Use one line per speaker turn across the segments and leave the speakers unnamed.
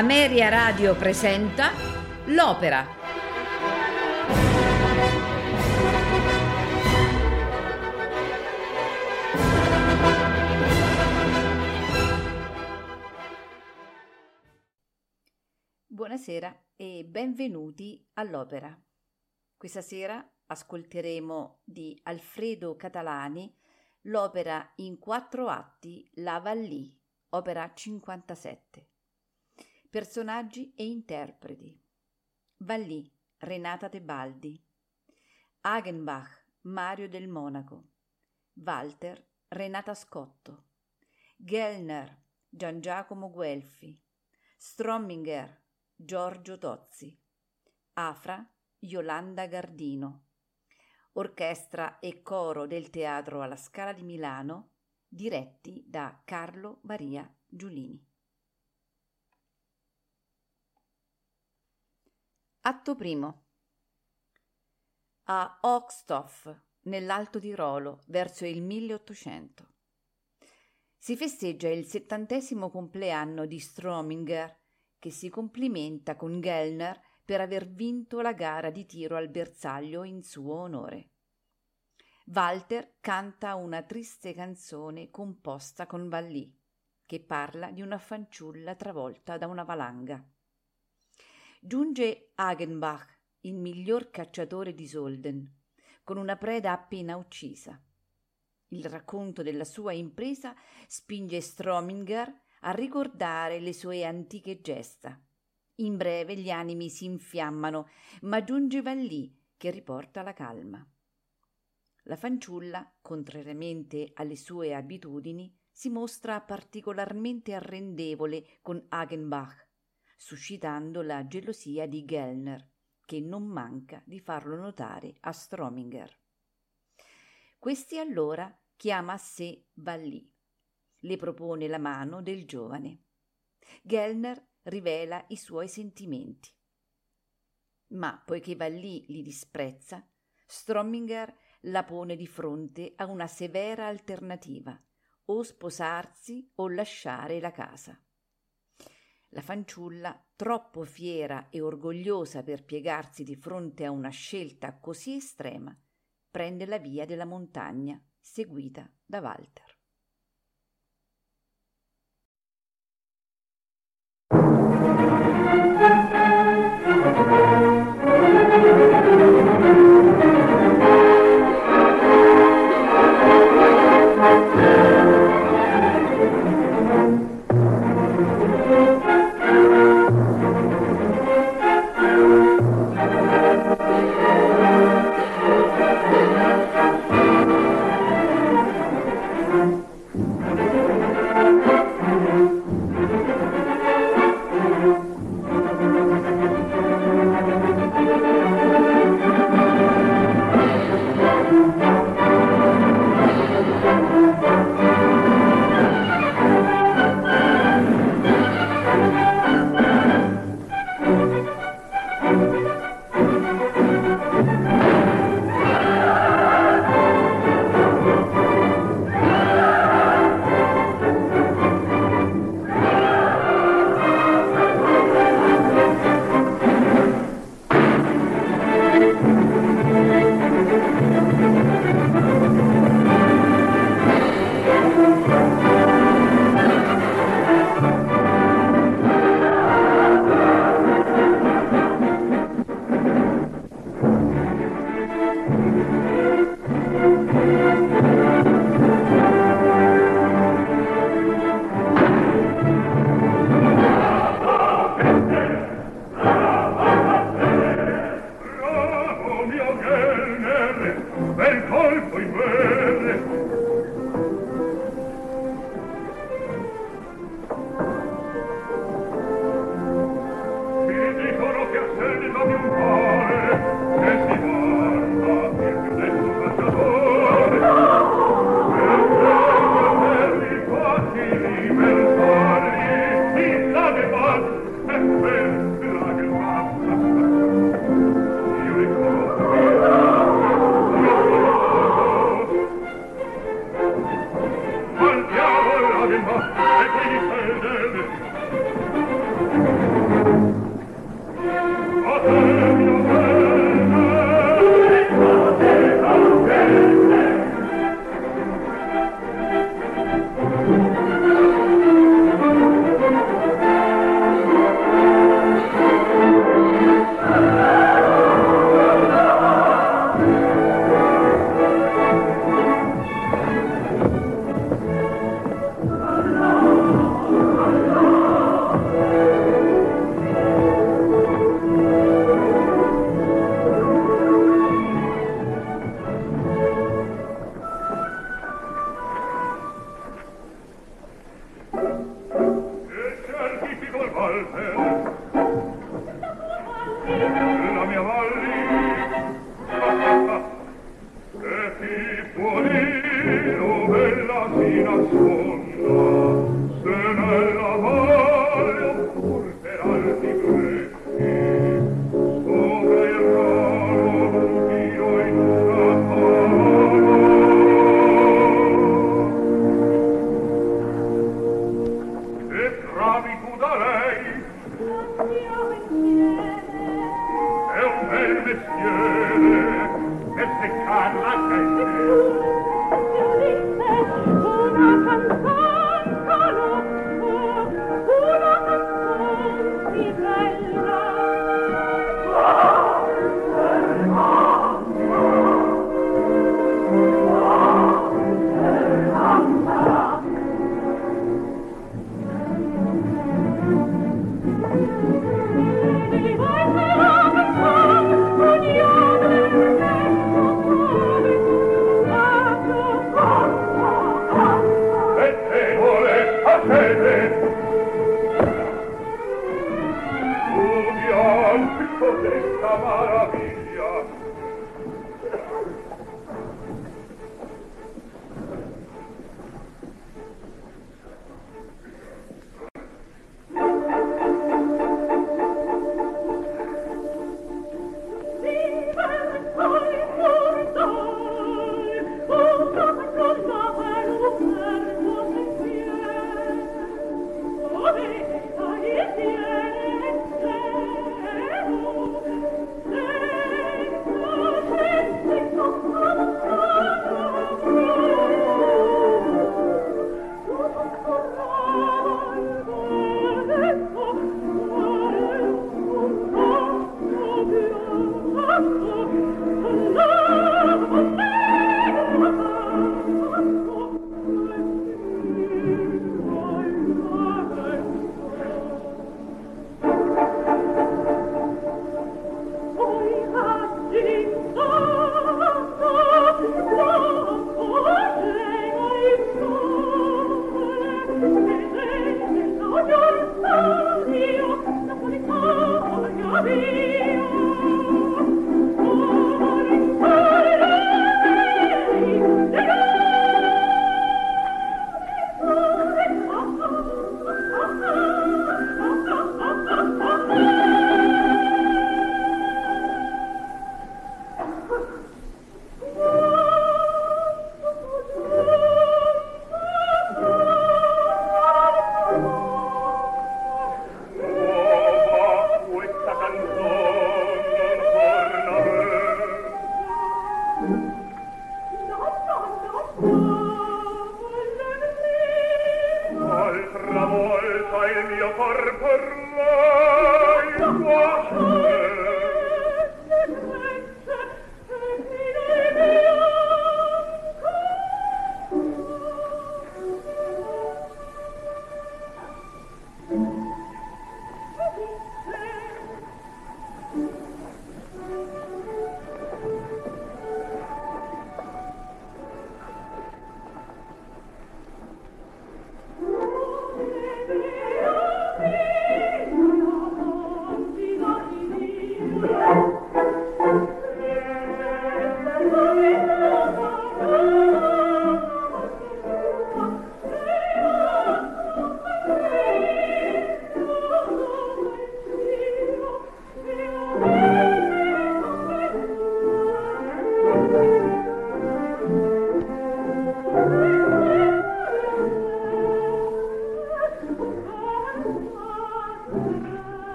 Ameria Radio presenta L'Opera. Buonasera e benvenuti all'Opera. Questa sera ascolteremo di Alfredo Catalani l'opera in quattro atti La Vallée, opera 57. Personaggi e interpreti. Vallì, Renata Tebaldi. Hagenbach, Mario del Monaco. Walter, Renata Scotto. Gellner, Gian Giacomo Guelfi. Stromminger, Giorgio Tozzi. Afra, Yolanda Gardino. Orchestra e coro del Teatro alla Scala di Milano, diretti da Carlo Maria Giulini. Atto primo. A Oxtoff, nell'Alto Tirolo, verso il 1800. Si festeggia il settantesimo compleanno di Strominger, che si complimenta con Gellner per aver vinto la gara di tiro al bersaglio in suo onore. Walter canta una triste canzone composta con Vallì, che parla di una fanciulla travolta da una valanga. Giunge Hagenbach, il miglior cacciatore di Solden, con una preda appena uccisa. Il racconto della sua impresa spinge Strominger a ricordare le sue antiche gesta. In breve gli animi si infiammano, ma giunge Vallì che riporta la calma. La fanciulla, contrariamente alle sue abitudini, si mostra particolarmente arrendevole con Hagenbach suscitando la gelosia di Gellner, che non manca di farlo notare a Strominger. Questi allora chiama a sé Vallì, le propone la mano del giovane. Gellner rivela i suoi sentimenti. Ma poiché Vallì li disprezza, Strominger la pone di fronte a una severa alternativa, o sposarsi o lasciare la casa. La fanciulla, troppo fiera e orgogliosa per piegarsi di fronte a una scelta così estrema, prende la via della montagna, seguita da Walter.
Al diavolo,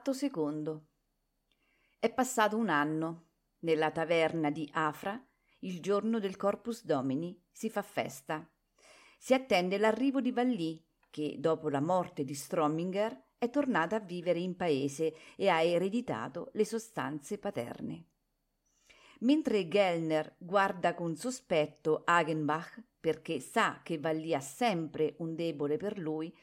Atto secondo. È passato un anno. Nella taverna di Afra, il giorno del Corpus Domini, si fa festa. Si attende l'arrivo di Vallì, che dopo la morte di Strominger è tornata a vivere in paese e ha ereditato le sostanze paterne. Mentre Gellner guarda con sospetto Hagenbach perché sa che Vallì ha sempre un debole per lui,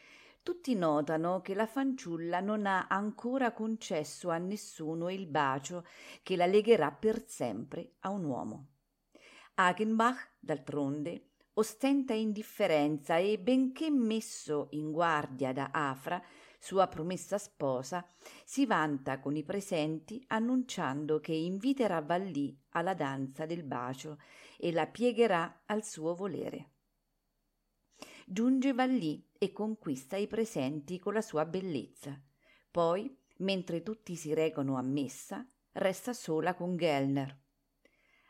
tutti notano che la fanciulla non ha ancora concesso a nessuno il bacio che la legherà per sempre a un uomo. Hagenbach, d'altronde, ostenta indifferenza e, benché messo in guardia da Afra, sua promessa sposa, si vanta con i presenti annunciando che inviterà Vallì alla danza del bacio e la piegherà al suo volere. Giunge Vallì e conquista i presenti con la sua bellezza. Poi, mentre tutti si regano a messa, resta sola con Gellner.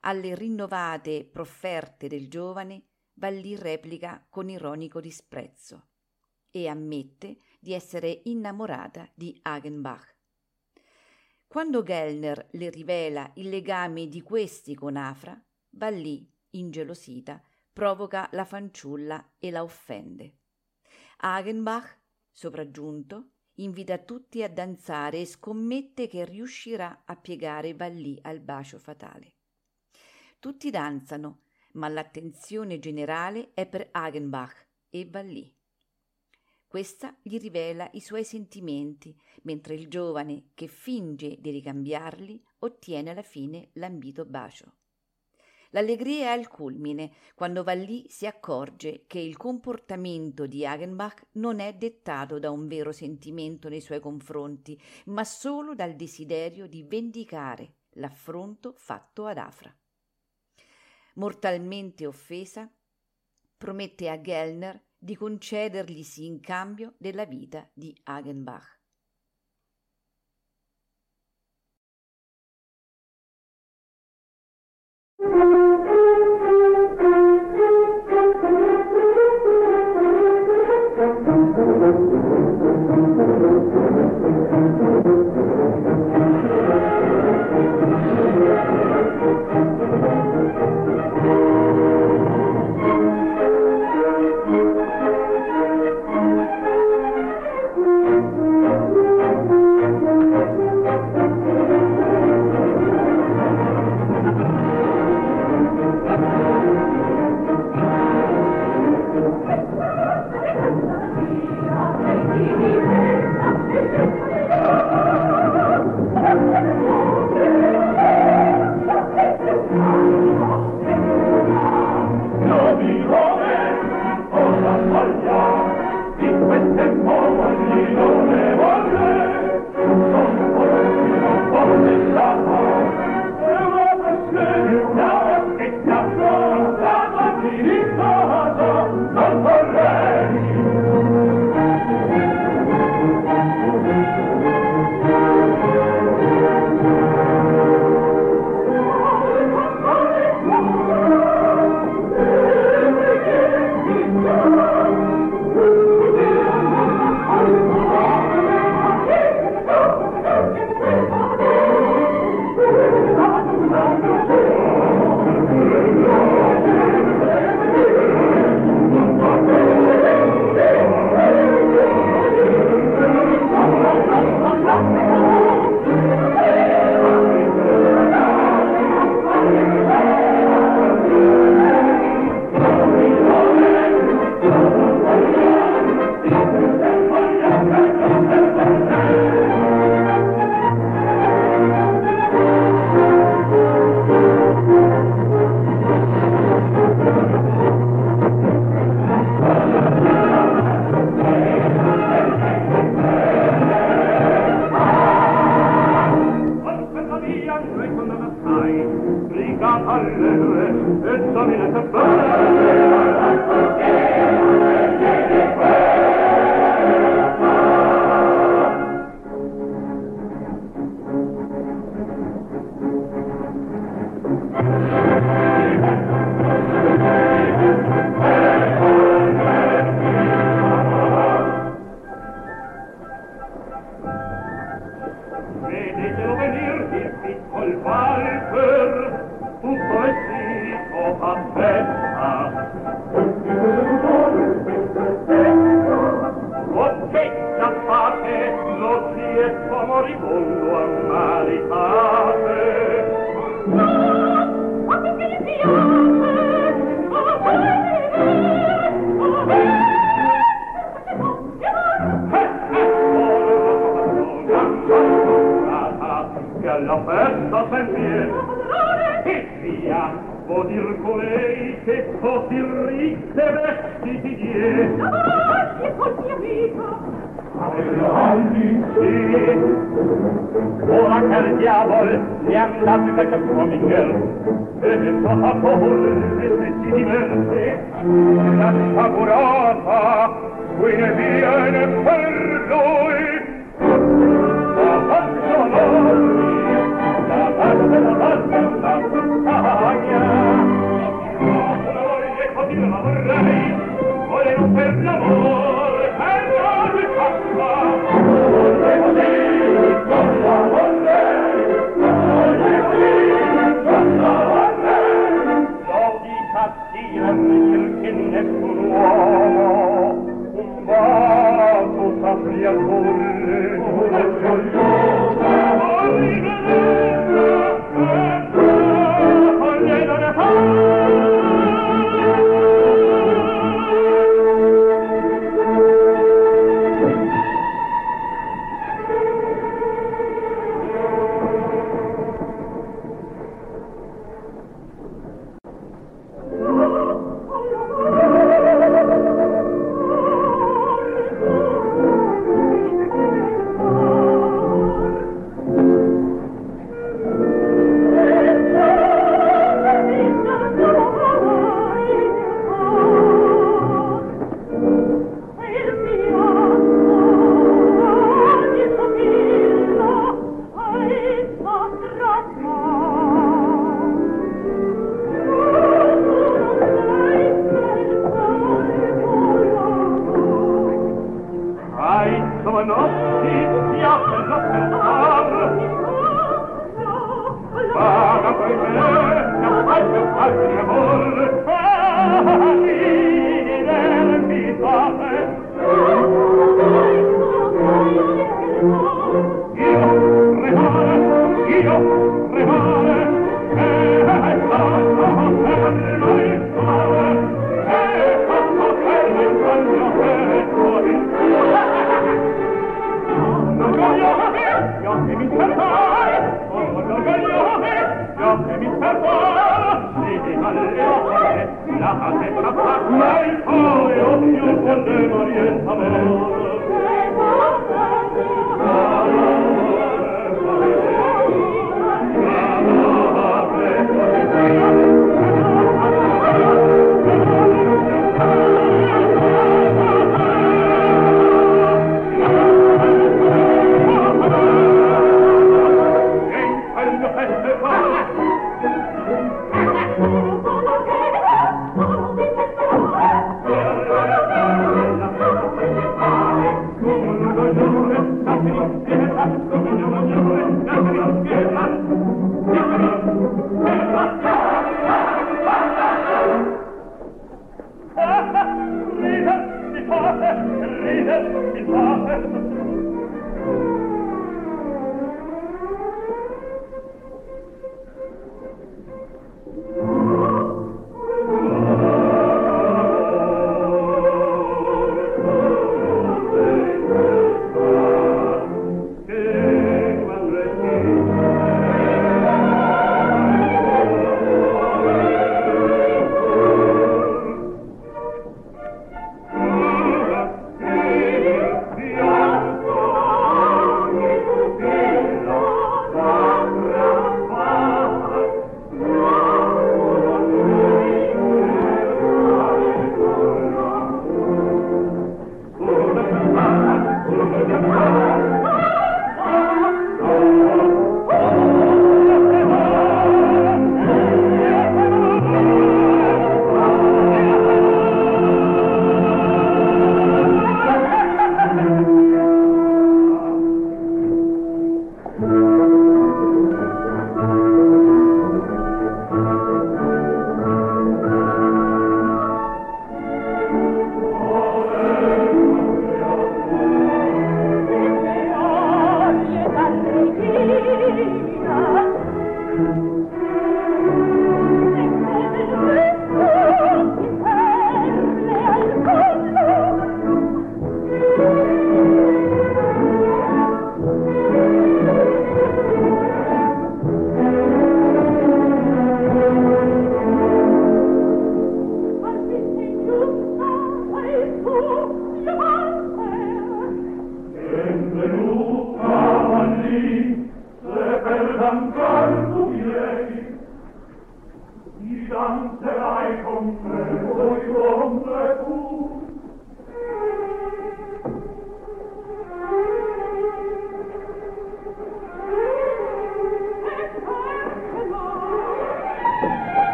Alle rinnovate profferte del giovane, Vallì replica con ironico disprezzo e ammette di essere innamorata di Hagenbach. Quando Gellner le rivela il legame di questi con Afra, Vallì, ingelosita, provoca la fanciulla e la offende. Hagenbach, sopraggiunto, invita tutti a danzare e scommette che riuscirà a piegare Vallì al bacio fatale. Tutti danzano, ma l'attenzione generale è per Hagenbach e Vallì. Questa gli rivela i suoi sentimenti, mentre il giovane, che finge di ricambiarli, ottiene alla fine l'ambito bacio. L'allegria è al culmine quando Vallì si accorge che il comportamento di Hagenbach non è dettato da un vero sentimento nei suoi confronti, ma solo dal desiderio di vendicare l'affronto fatto ad Afra. Mortalmente offesa, promette a Gellner di concederglisi in cambio della vita di Hagenbach.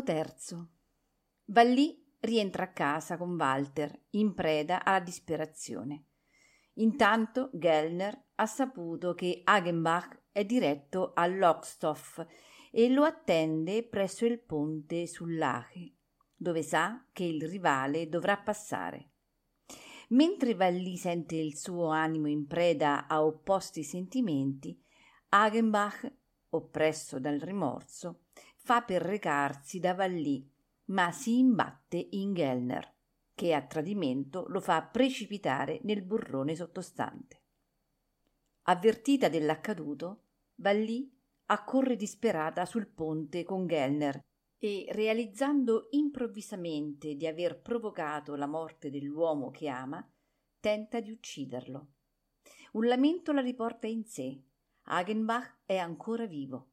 Atto terzo. Vallì rientra a casa con Walter, in preda alla disperazione. Intanto Gellner ha saputo che Hagenbach è diretto a Lockstoff e lo attende presso il ponte sull'Ache, dove sa che il rivale dovrà passare. Mentre Vallì sente il suo animo in preda a opposti sentimenti, Hagenbach, oppresso dal rimorso, fa per recarsi da Vallì, ma si imbatte in Gellner, che a tradimento lo fa precipitare nel burrone sottostante. Avvertita dell'accaduto, Vallì accorre disperata sul ponte con Gellner e, realizzando improvvisamente di aver provocato la morte dell'uomo che ama, tenta di ucciderlo. Un lamento la riporta in sé. Hagenbach è ancora vivo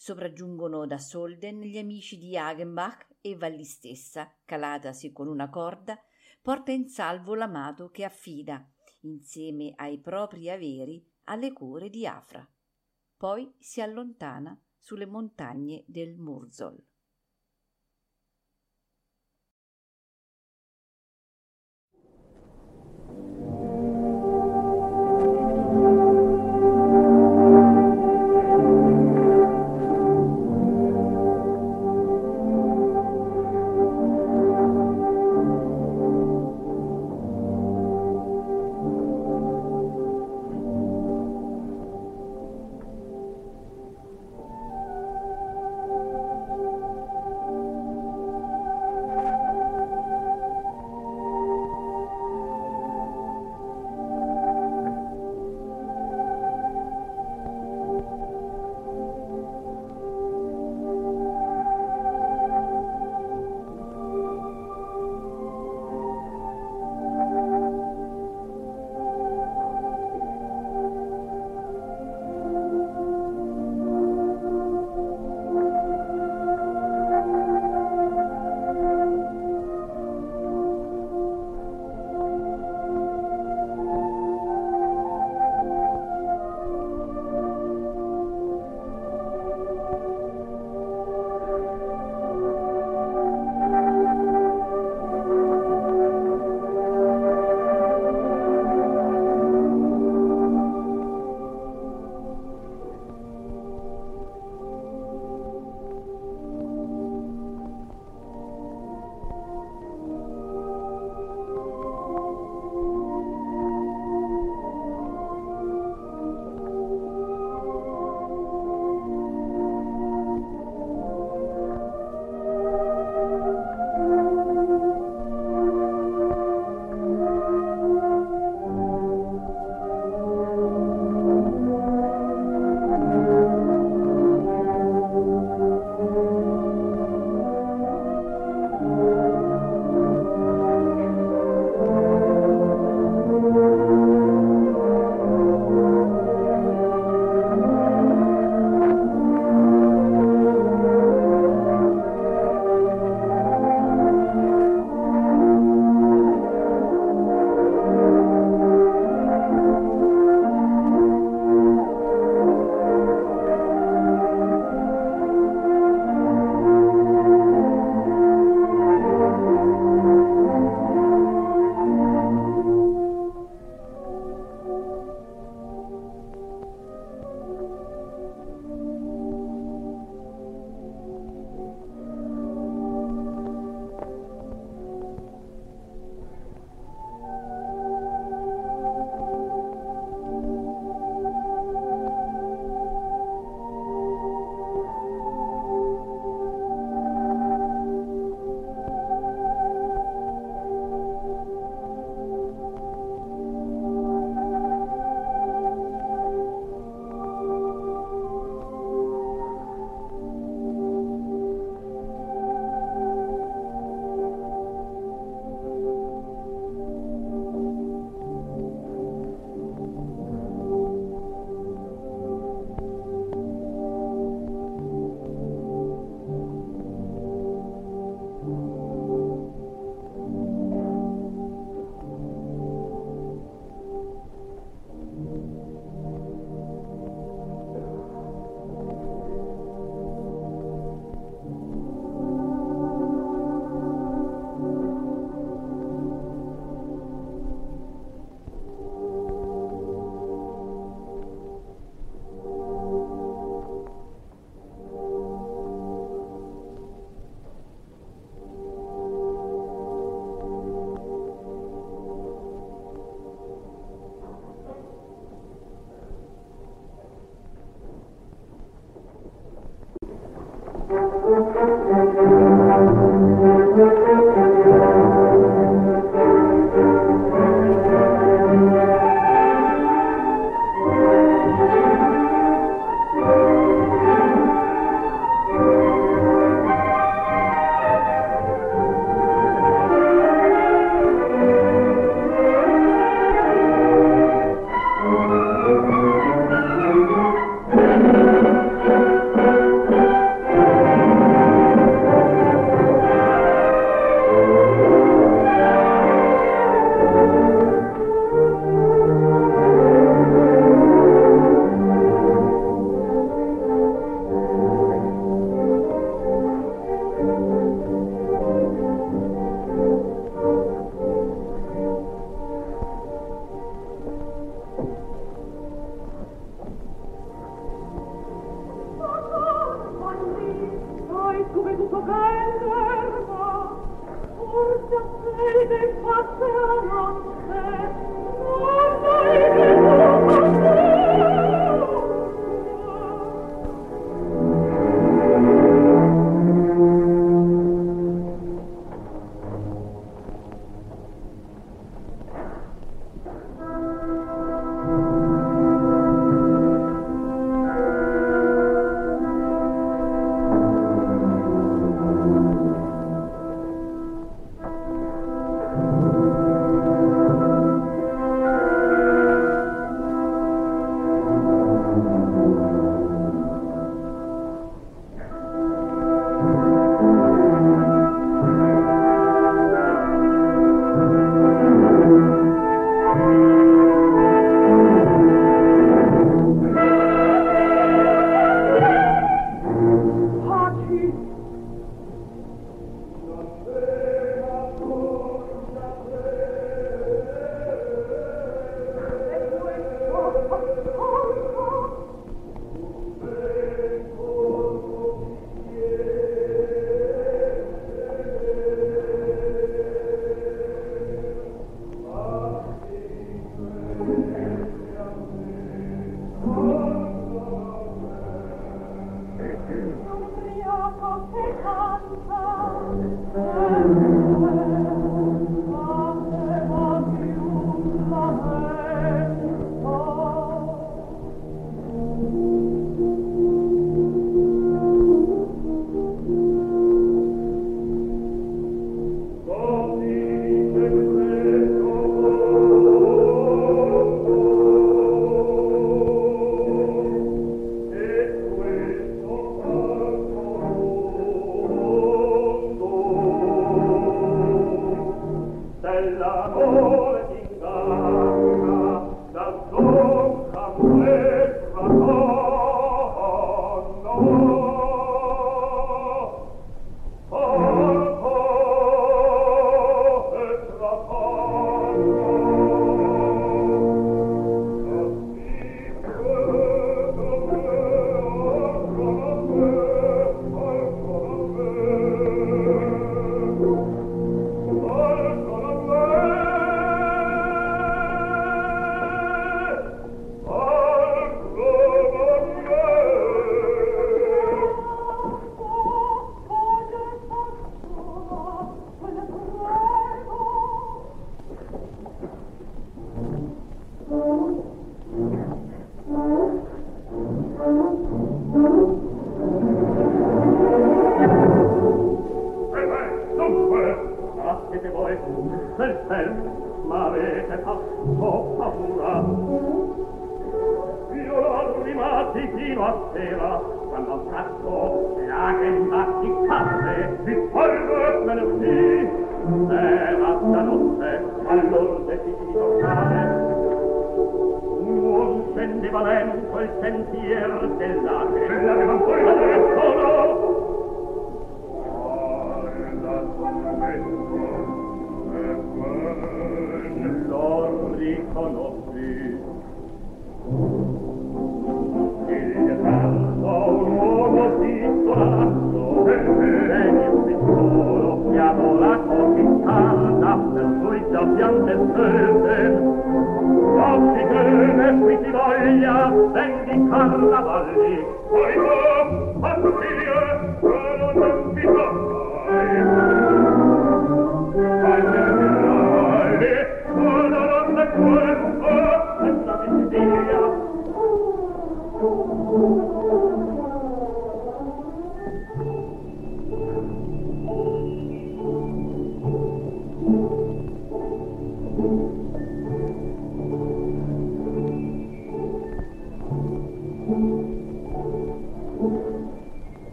sopraggiungono da Solden gli amici di Hagenbach e Valli stessa, calatasi con una corda, porta in salvo l'amato che affida, insieme ai propri averi, alle cure di Afra. Poi si allontana sulle montagne del Murzol.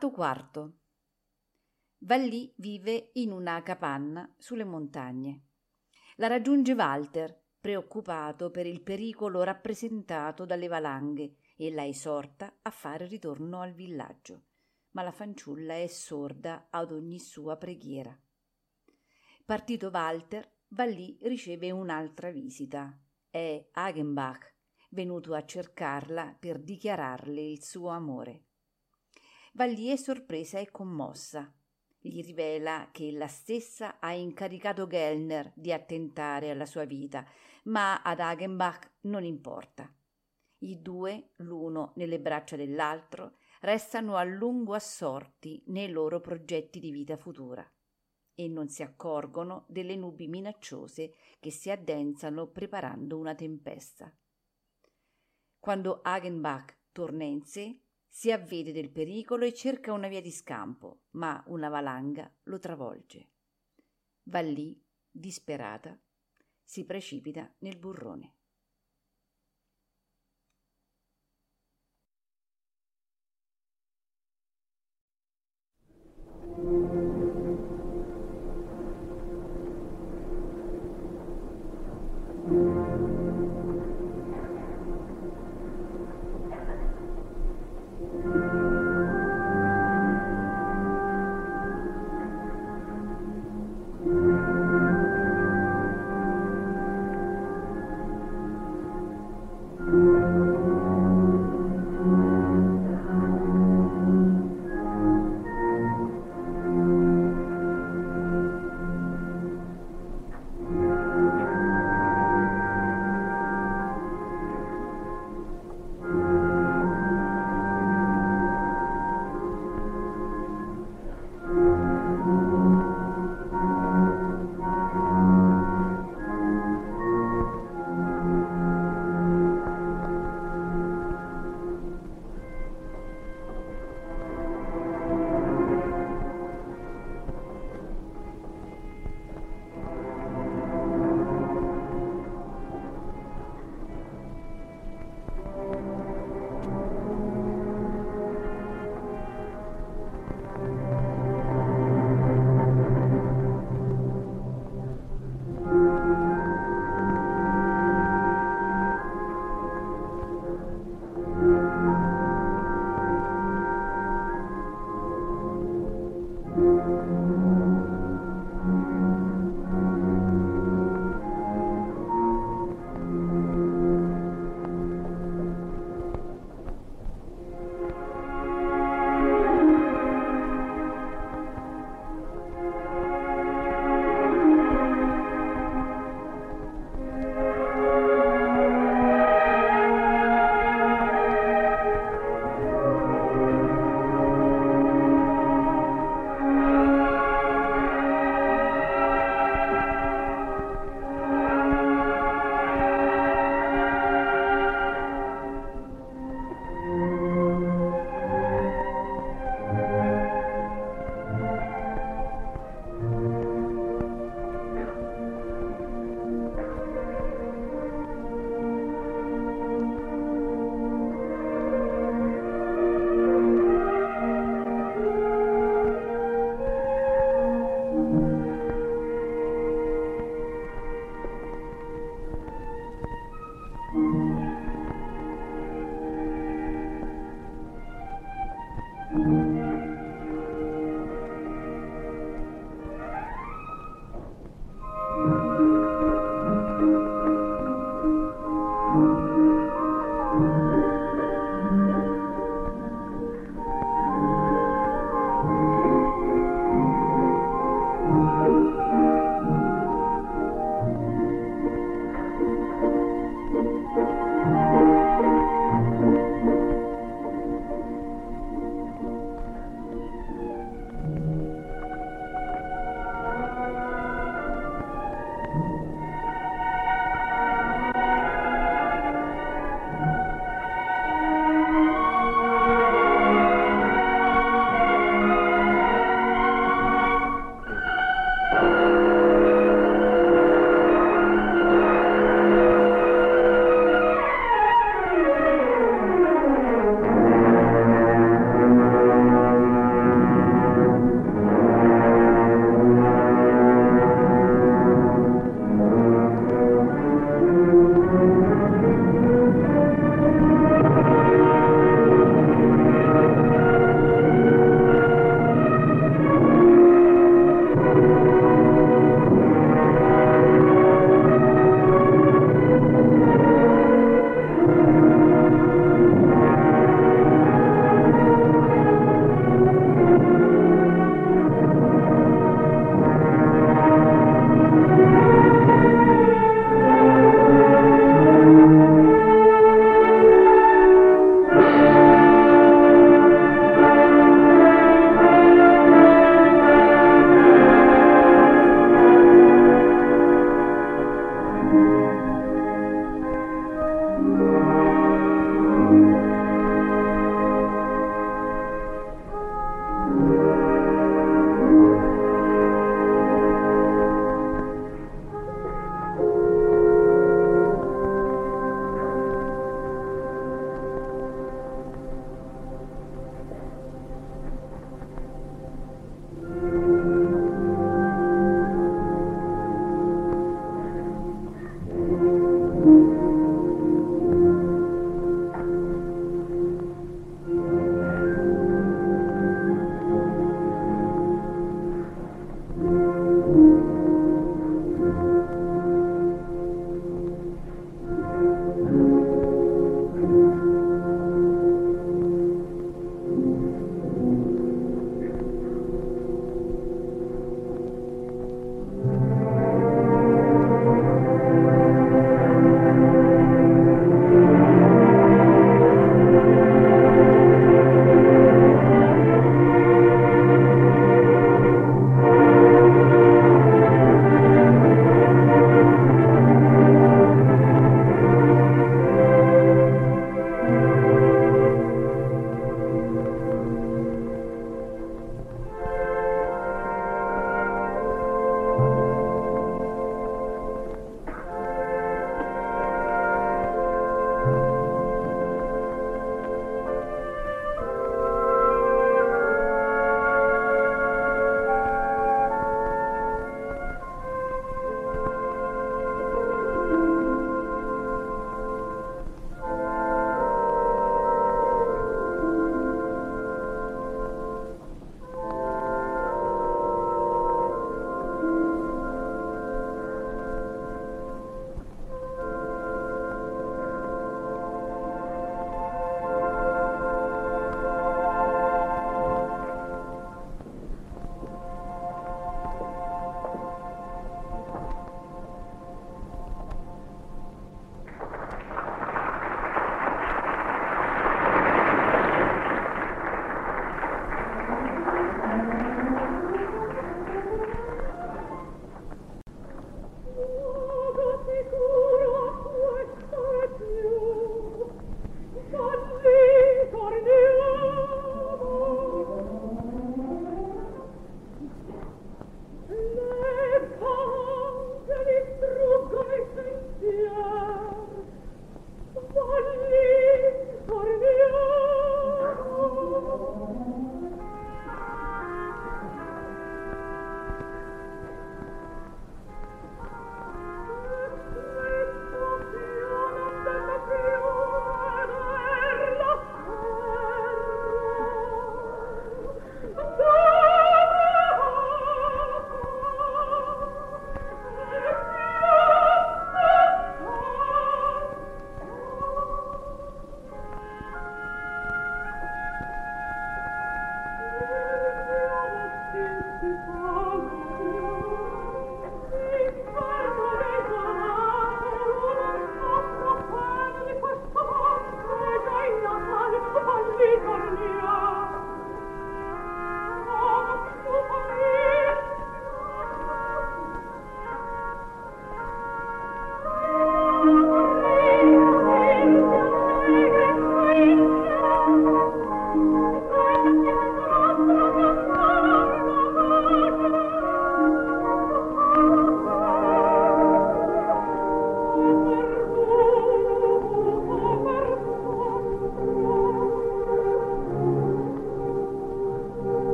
Atto quarto. Vallì vive in una capanna sulle montagne. La raggiunge Walter, preoccupato per il pericolo rappresentato dalle valanghe, e la esorta a fare ritorno al villaggio. Ma la fanciulla è sorda ad ogni sua preghiera. Partito Walter, Vallì riceve un'altra visita. È Hagenbach, venuto a cercarla per dichiararle il suo amore. Vallì è sorpresa e commossa. Gli rivela che ella stessa ha incaricato Gellner di attentare alla sua vita, ma ad Hagenbach non importa. I due, l'uno nelle braccia dell'altro, restano a lungo assorti nei loro progetti di vita futura e non si accorgono delle nubi minacciose che si addensano preparando una tempesta. Quando Hagenbach torna in sé, si avvede del pericolo e cerca una via di scampo, ma una valanga lo travolge. Va lì, disperata, si precipita nel burrone.